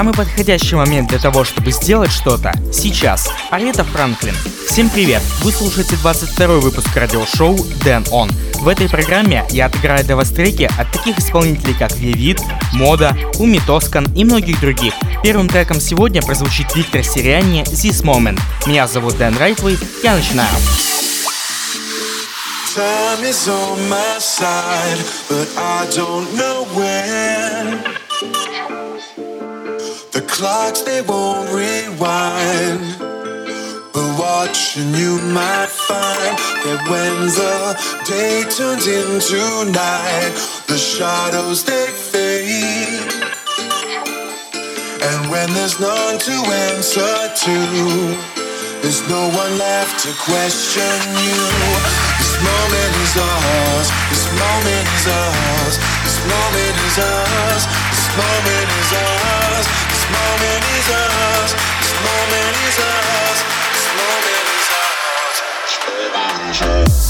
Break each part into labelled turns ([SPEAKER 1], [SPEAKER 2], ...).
[SPEAKER 1] Самый подходящий момент для того, чтобы сделать что-то – сейчас. Арета Франклин. Всем привет! Вы слушаете 22 выпуск радиошоу Дэн Он. В этой программе я отыграю для вас треки от таких исполнителей, как Вивид, Мода, Уми Тоскан и многих других. Первым треком сегодня прозвучит Виктор Сириани «This Moment». Меня зовут Дэн Райтвей, я начинаю. Time is on my side, but I don't know when. Clocks, they won't rewind. But watching you might find that when the day turns into night, the shadows they fade. And when there's none to answer to, there's no one left to question you. This moment is ours. This moment is ours. This moment is ours. This moment is ours. This moment is ours.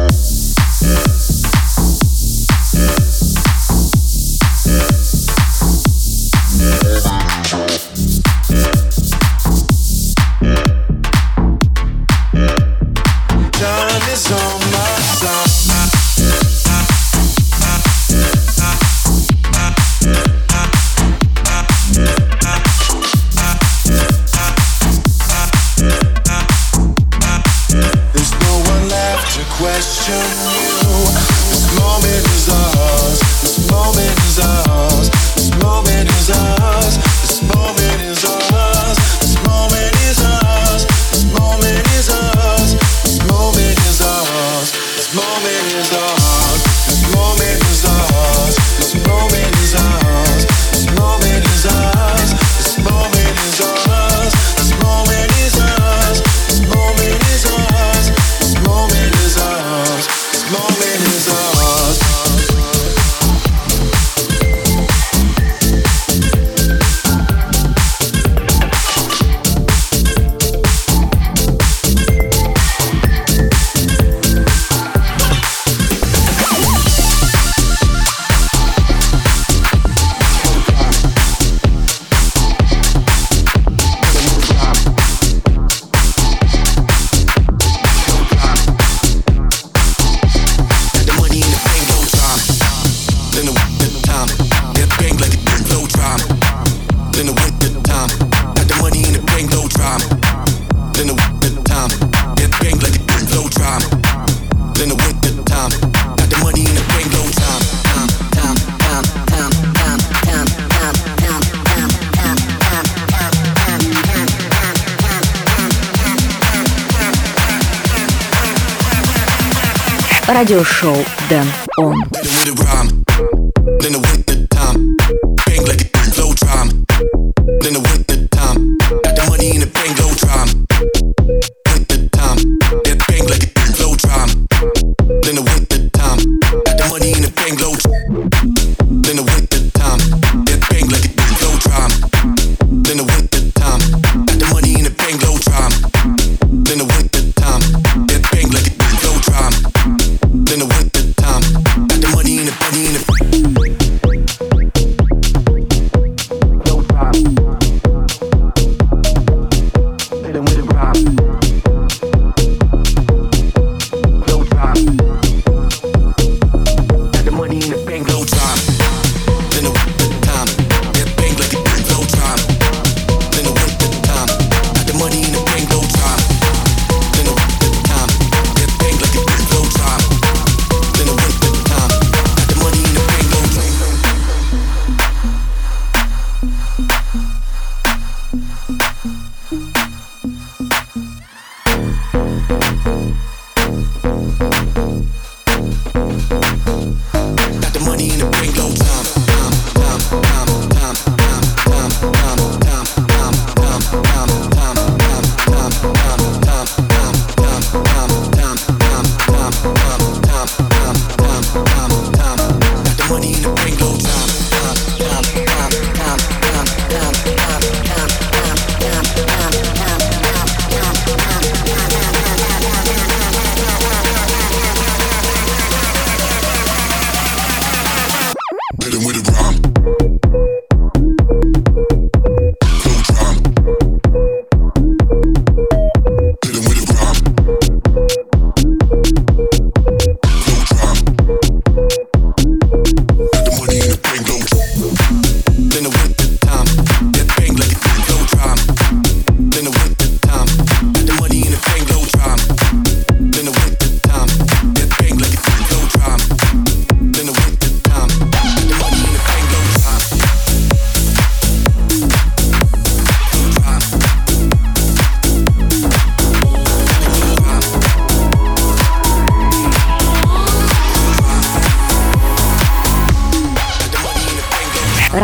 [SPEAKER 2] Радиошоу Дэн Он.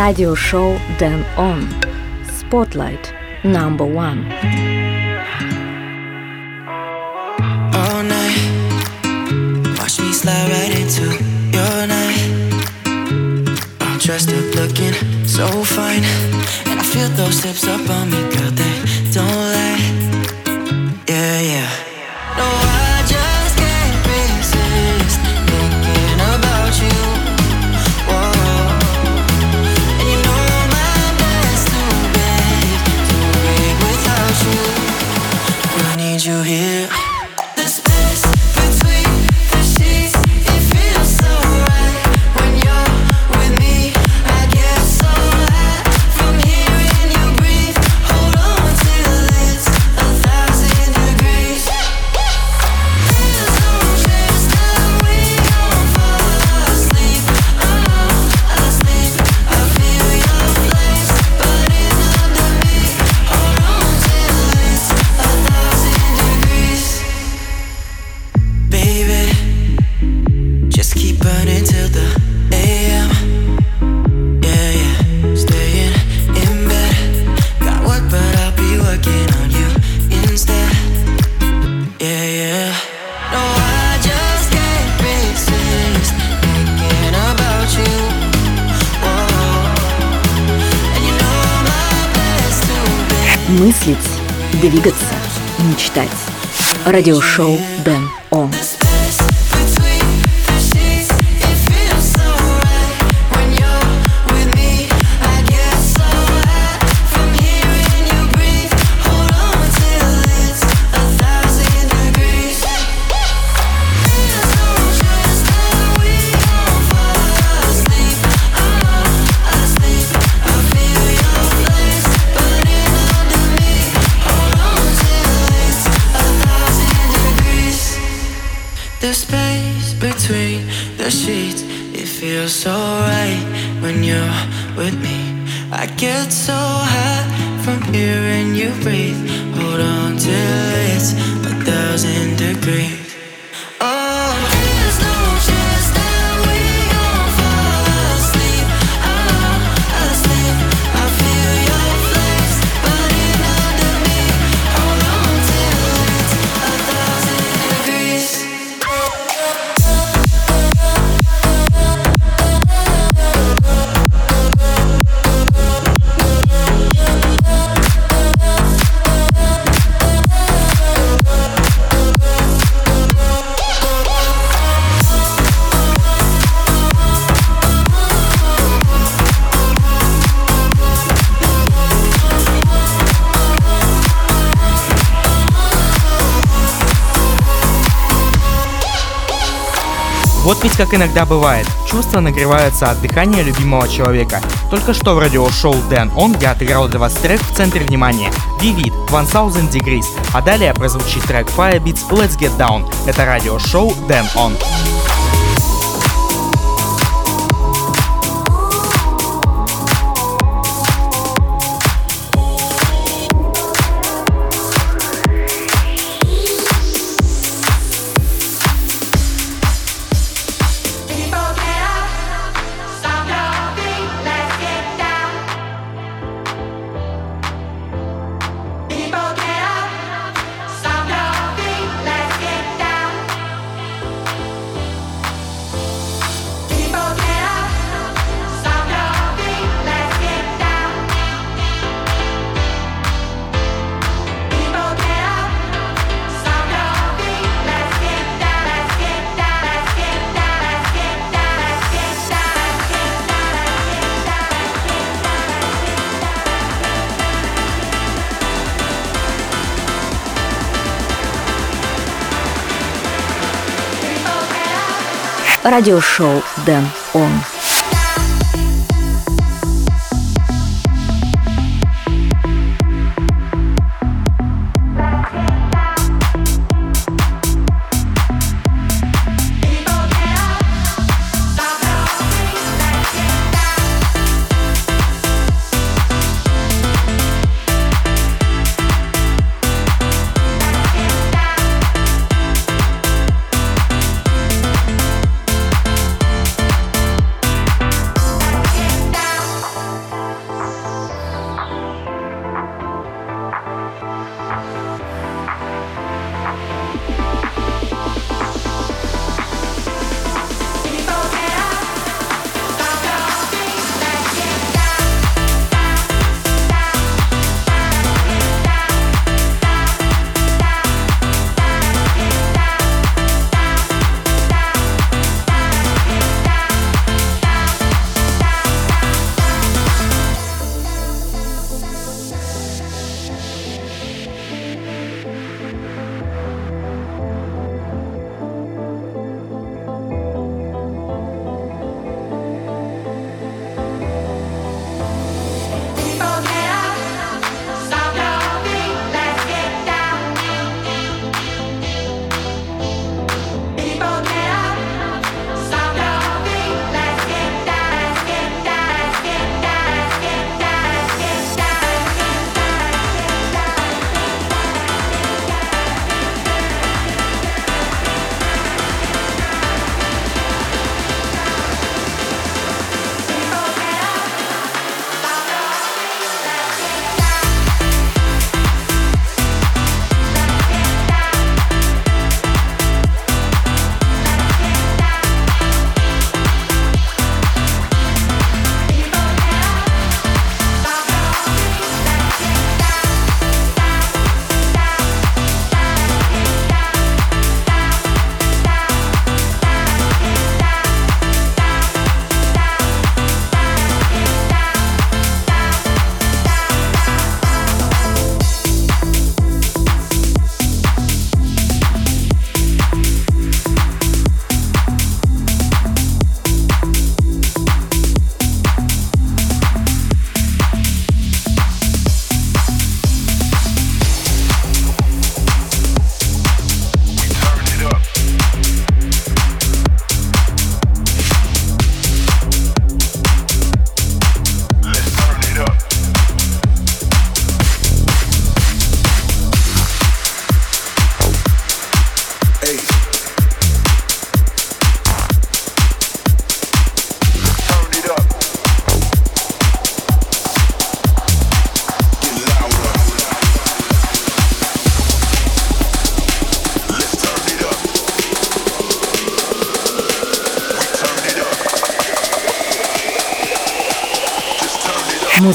[SPEAKER 2] radio show Then On. Spotlight number one. All night, watch me slide right into your night. I'm dressed up looking so fine, and I feel those hips up on me, girl. They don't Радиошоу Дэн
[SPEAKER 3] Вот ведь как иногда бывает, чувства нагреваются от дыхания любимого человека. Только что в радиошоу Dan On я отыграл для вас трек в центре внимания Vivid 1000 Degrees, а далее прозвучит трек Firebeats Let's Get Down. Это радиошоу Dan On.
[SPEAKER 4] Радиошоу Дэн Он.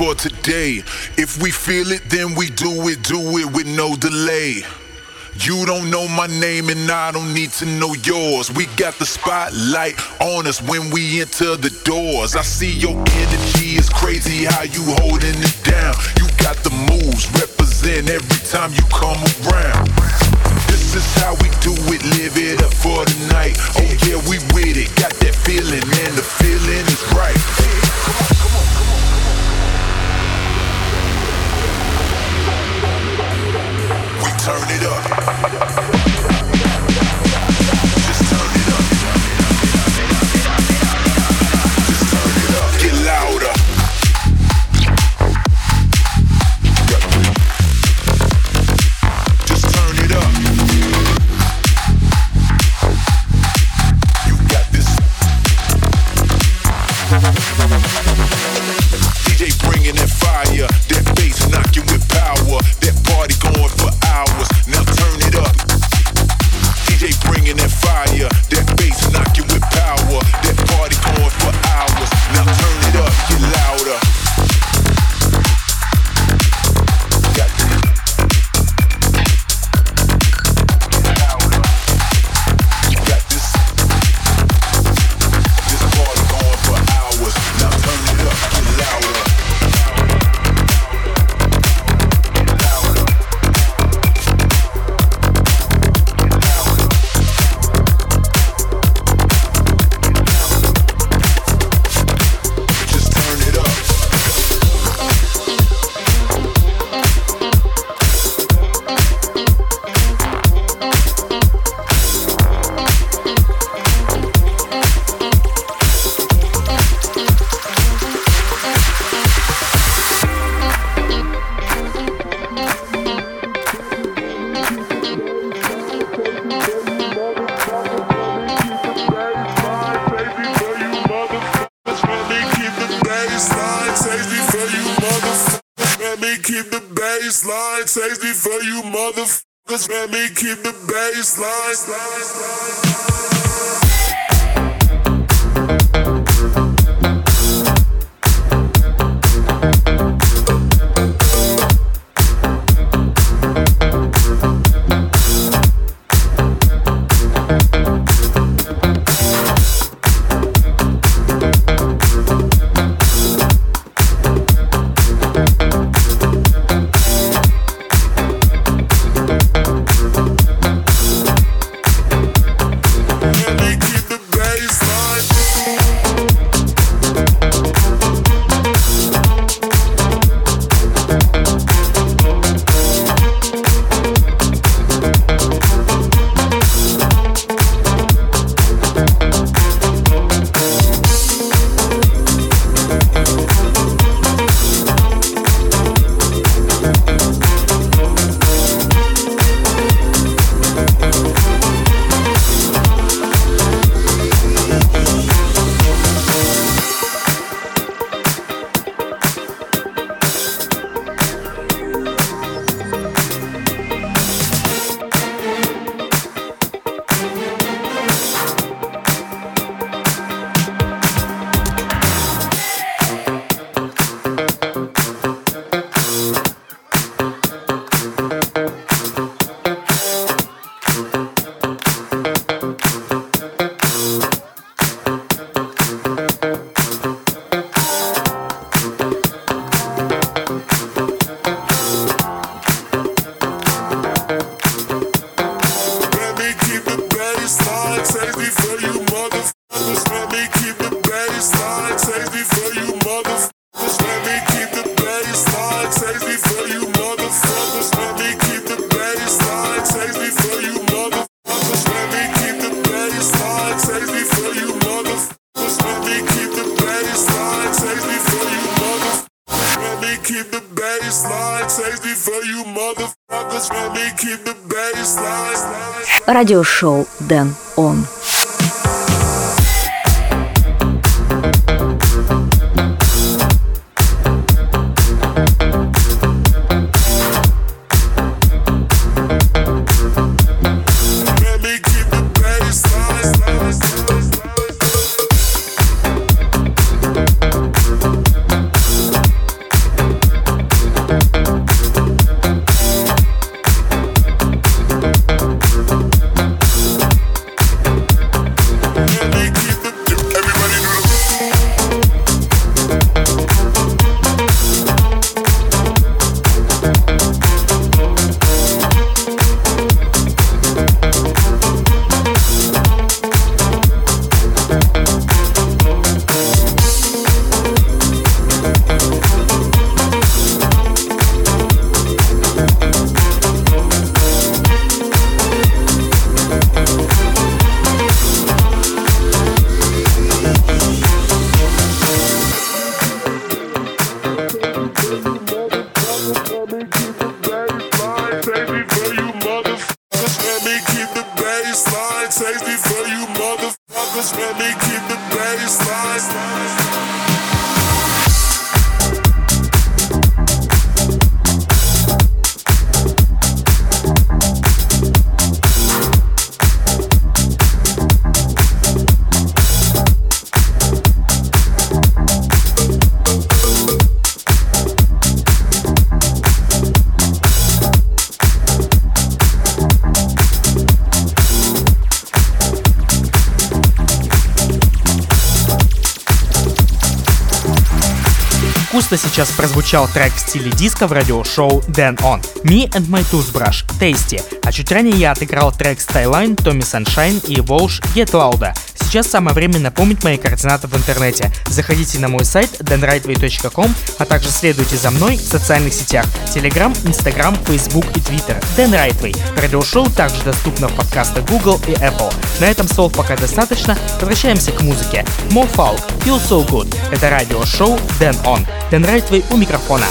[SPEAKER 4] For today. If we feel it, then we do it, do it with no delay. You don't know my name and I don't need to know yours. We got the spotlight on us when we enter the doors. I see your energy is crazy how you holding it down. You got the moves, represent every time you come around. This is how we do it, live it up for the night. Oh yeah, we with it, got that feeling and the feeling is right. Turn it up.
[SPEAKER 5] Радиошоу
[SPEAKER 1] что сейчас прозвучал трек в стиле диска в радиошоу Dan On. Me and My Toothbrush, Tasty, а чуть ранее я отыграл трек Skyline, Tommy Sunshine и Walsh Get Louder. Сейчас самое время напомнить мои координаты в интернете. Заходите на мой сайт danrightway.com, а также следуйте за мной в социальных сетях Telegram, Instagram, Facebook и Twitter. Dan Rightway. Радиошоу также доступно в подкастах Google и Apple. На этом слов пока достаточно. Возвращаемся к музыке. More Folk, Feel So Good. Это радиошоу Dan On. Dan Rightway у микрофона.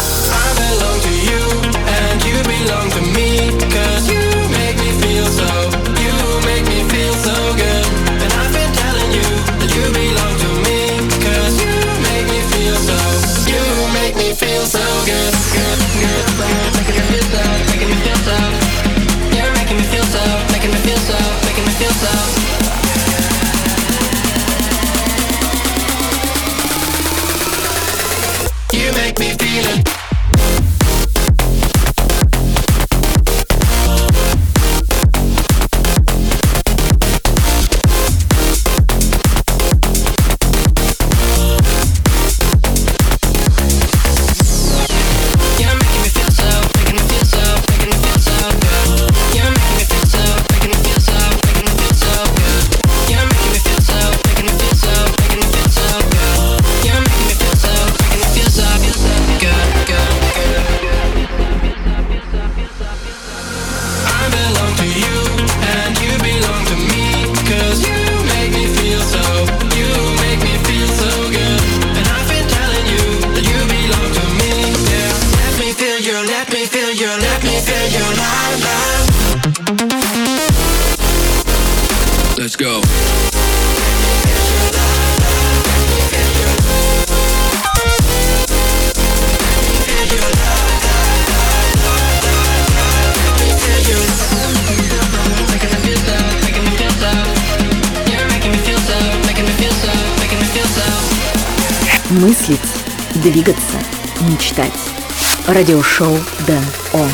[SPEAKER 6] Мыслить, двигаться, мечтать. Радиошоу Дэн Он.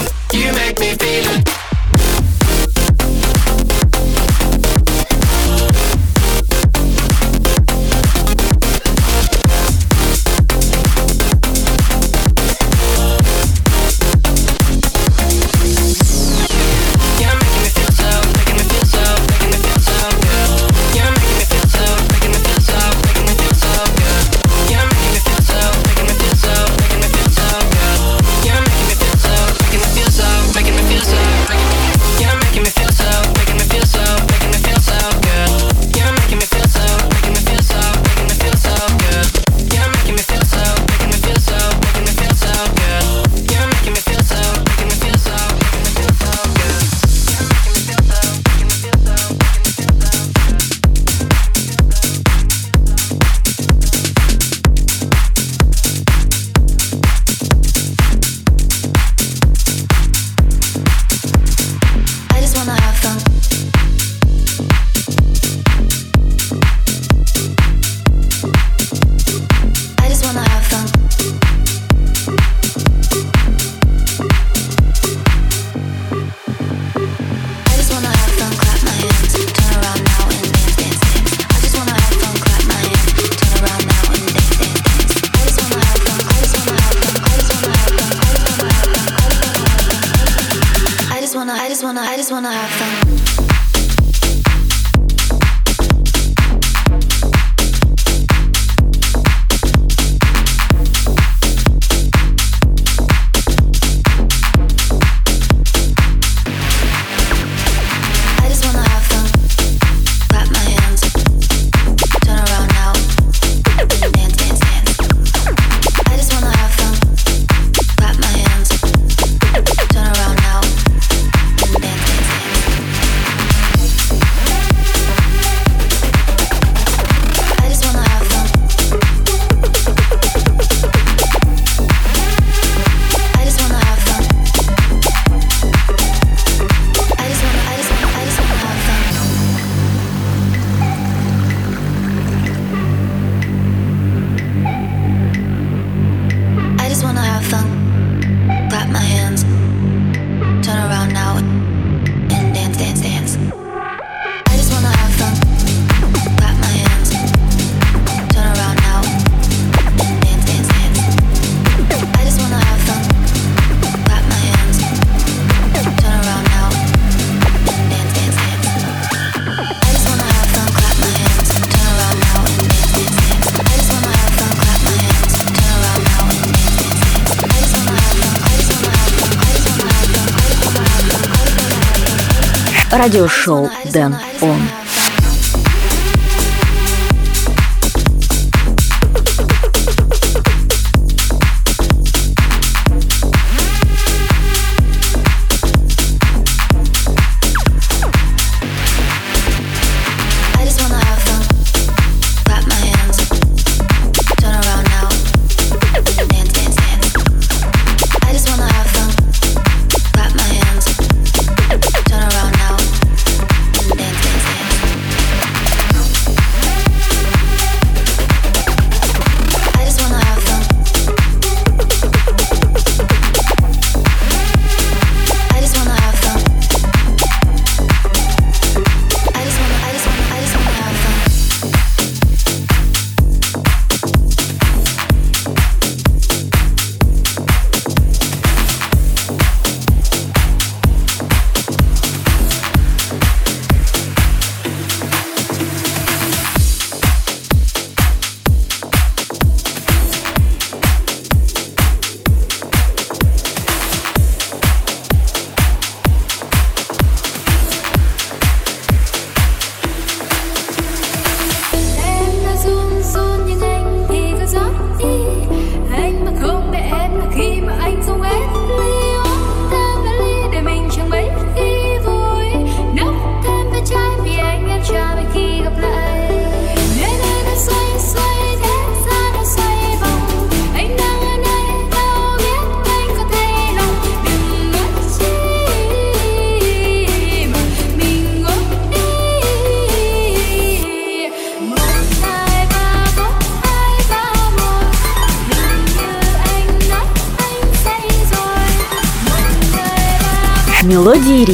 [SPEAKER 7] Радиошоу Дэн Он.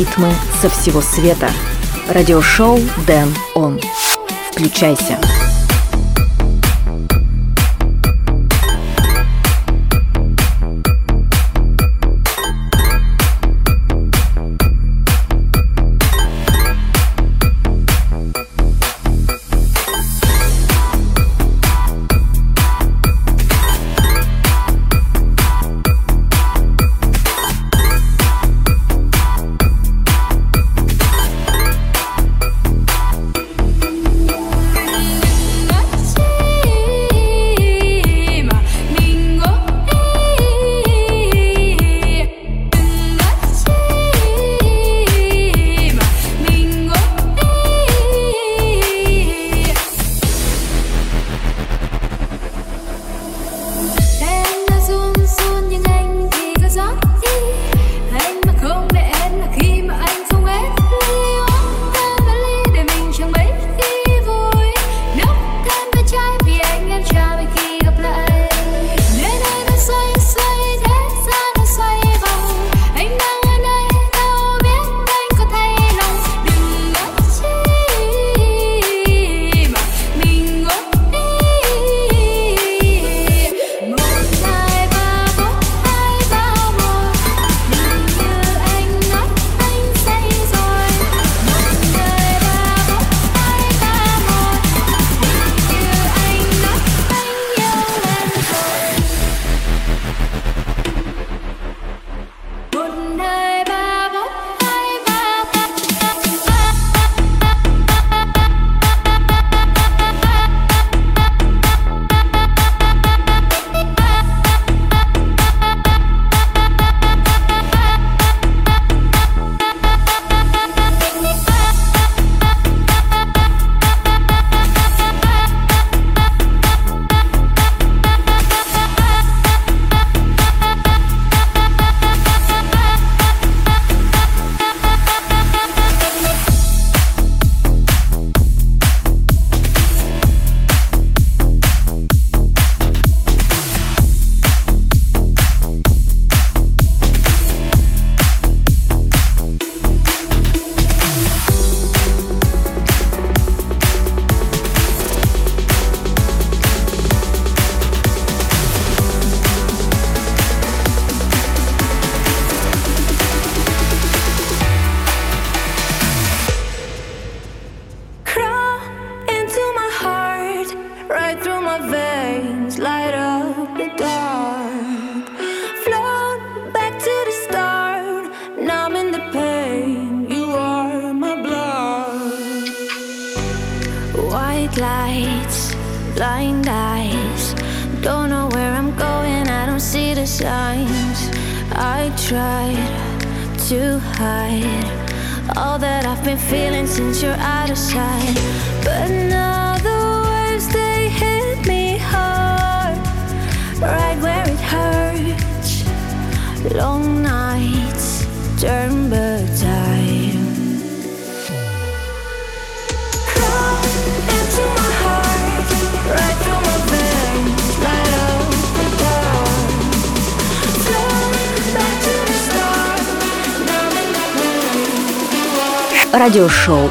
[SPEAKER 7] Ритмы со всего света. Радиошоу Дэн Он. Включайся.
[SPEAKER 8] 手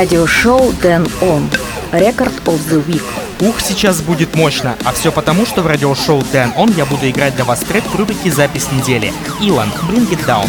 [SPEAKER 5] радиошоу Дэн Он. Рекорд of the Week.
[SPEAKER 3] Ух, сейчас будет мощно. А все потому, что в радиошоу Дэн Он я буду играть для вас трек в рубрике «Запись недели». Илон, Bring It Down.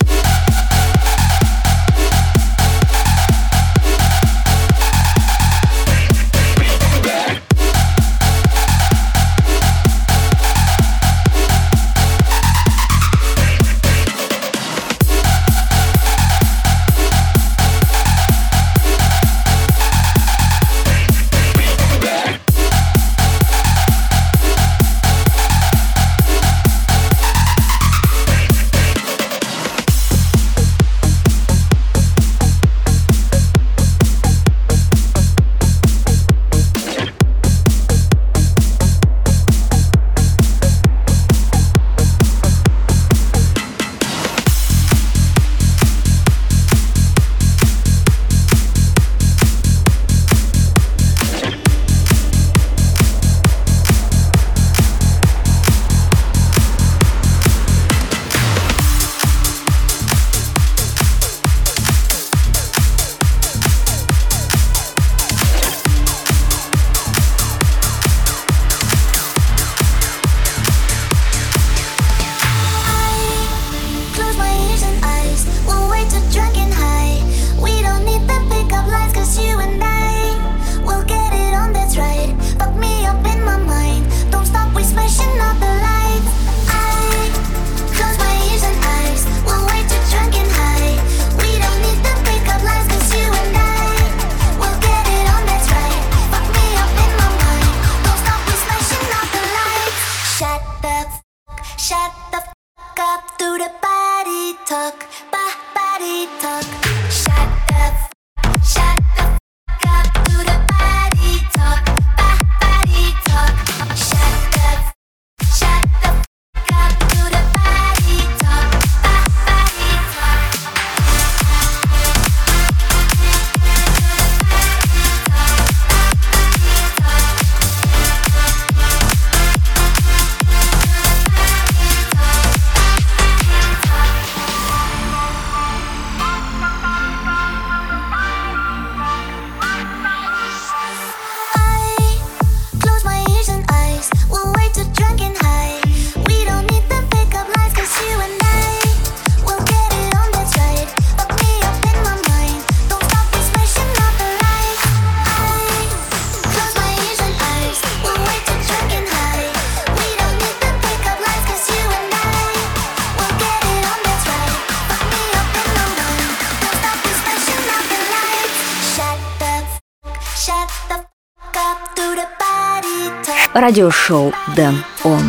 [SPEAKER 5] Радиошоу Дэн Он.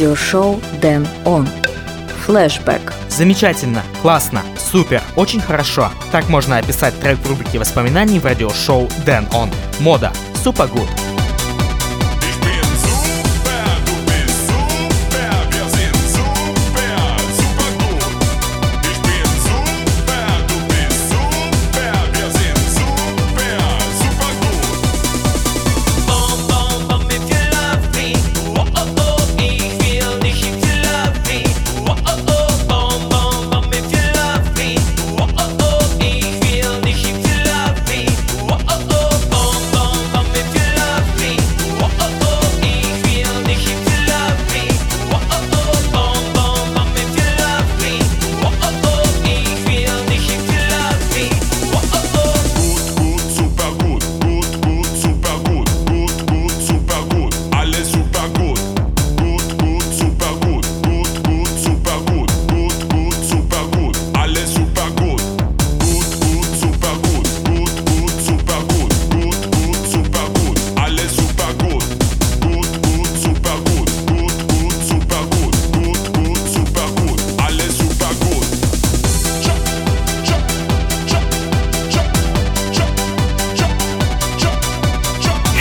[SPEAKER 5] Радиошоу Дэн Он. Флэшбэк.
[SPEAKER 9] Замечательно, классно, супер, очень хорошо. Так можно описать трек в рубрике воспоминаний в радиошоу Дэн Он. Мода. Супер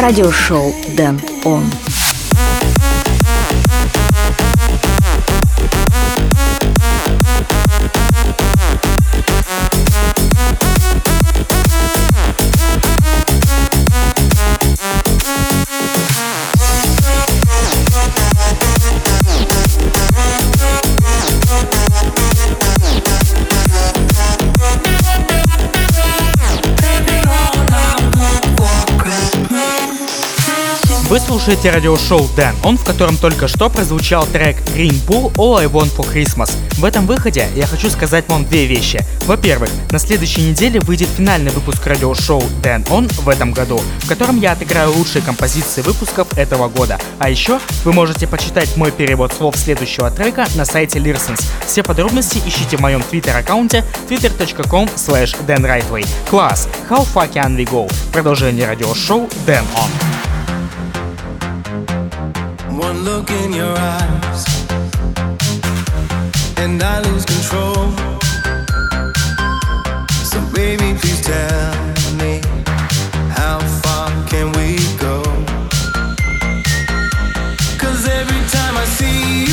[SPEAKER 5] Радиошоу Дэн Он.
[SPEAKER 3] Слушаете радиошоу Дэн, он в котором только что прозвучал трек Green Pool All I Want for Christmas. В этом выходе я хочу сказать вам две вещи. Во-первых, на следующей неделе выйдет финальный выпуск радиошоу Дэн Он в этом году, в котором я отыграю лучшие композиции выпусков этого года. А еще вы можете почитать мой перевод слов следующего трека на сайте Learsons. Все подробности ищите в моем твиттер-аккаунте twitter.com slash. Класс! How can we go? Продолжение радиошоу Дэн Он.
[SPEAKER 1] One look in your eyes, and I lose control. So, baby, please tell me how far can we go? 'Cause every time I see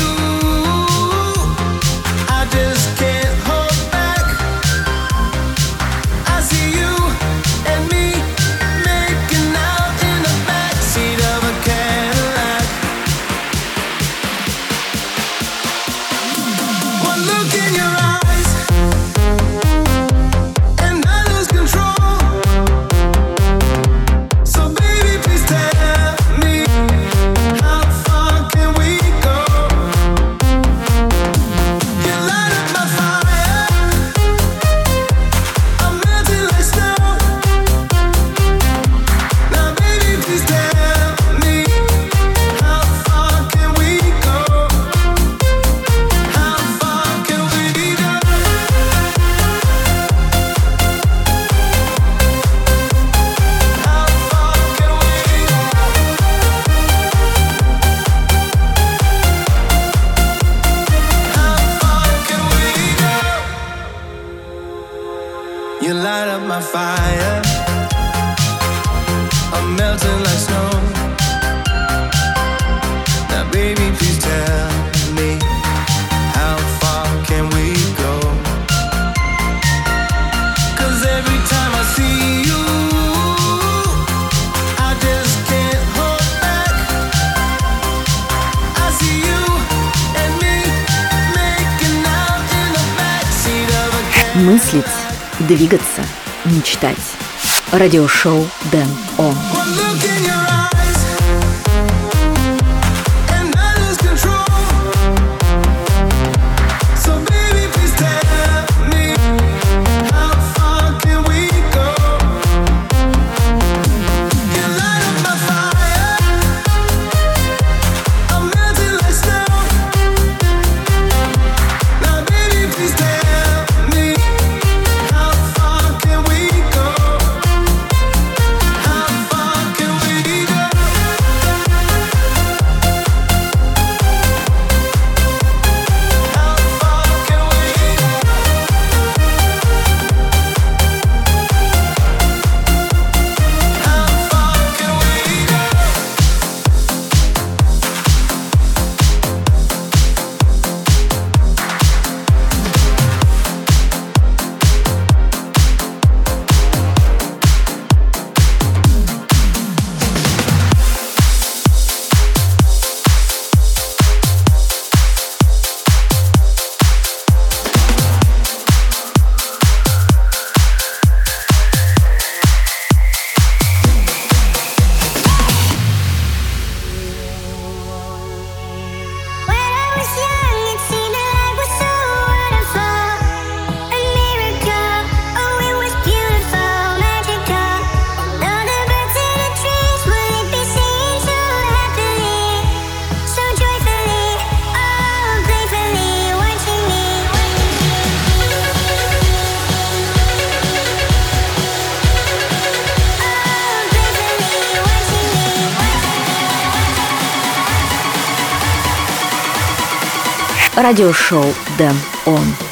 [SPEAKER 5] Радиошоу Дэн Он.
[SPEAKER 10] Радиошоу Дэн Он.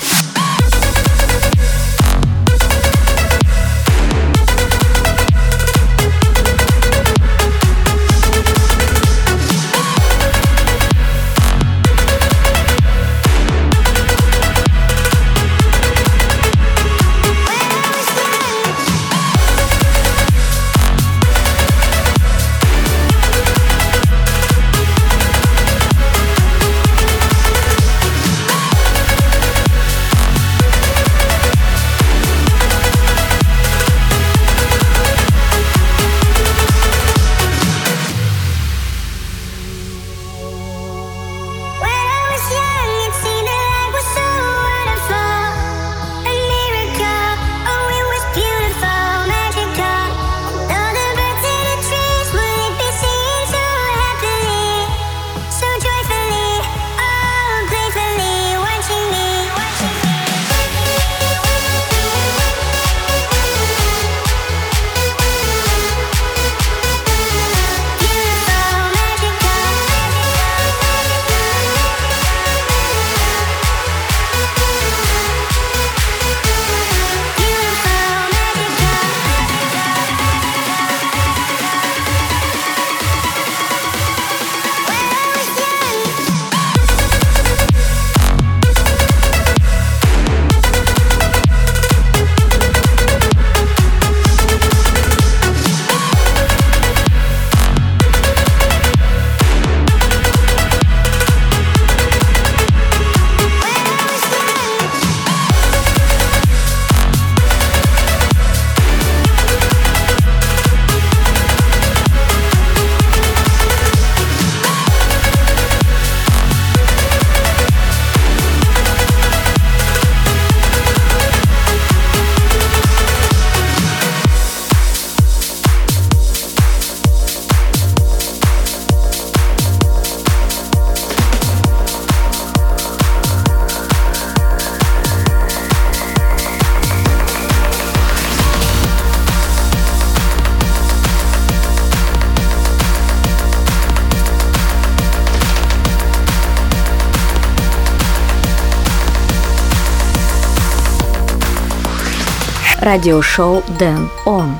[SPEAKER 10] радиошоу Дэн Он.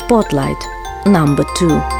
[SPEAKER 10] Spotlight number two.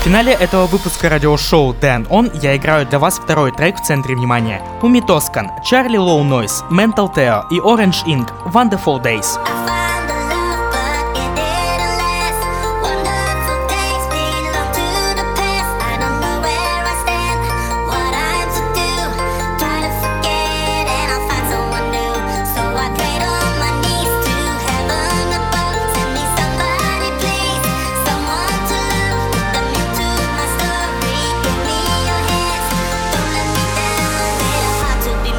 [SPEAKER 3] В финале этого выпуска радиошоу Dan On я играю для вас второй трек в центре внимания. Уми Тоскан, Charlie Low Noise, Mental Teo и Orange Ink Wonderful Days.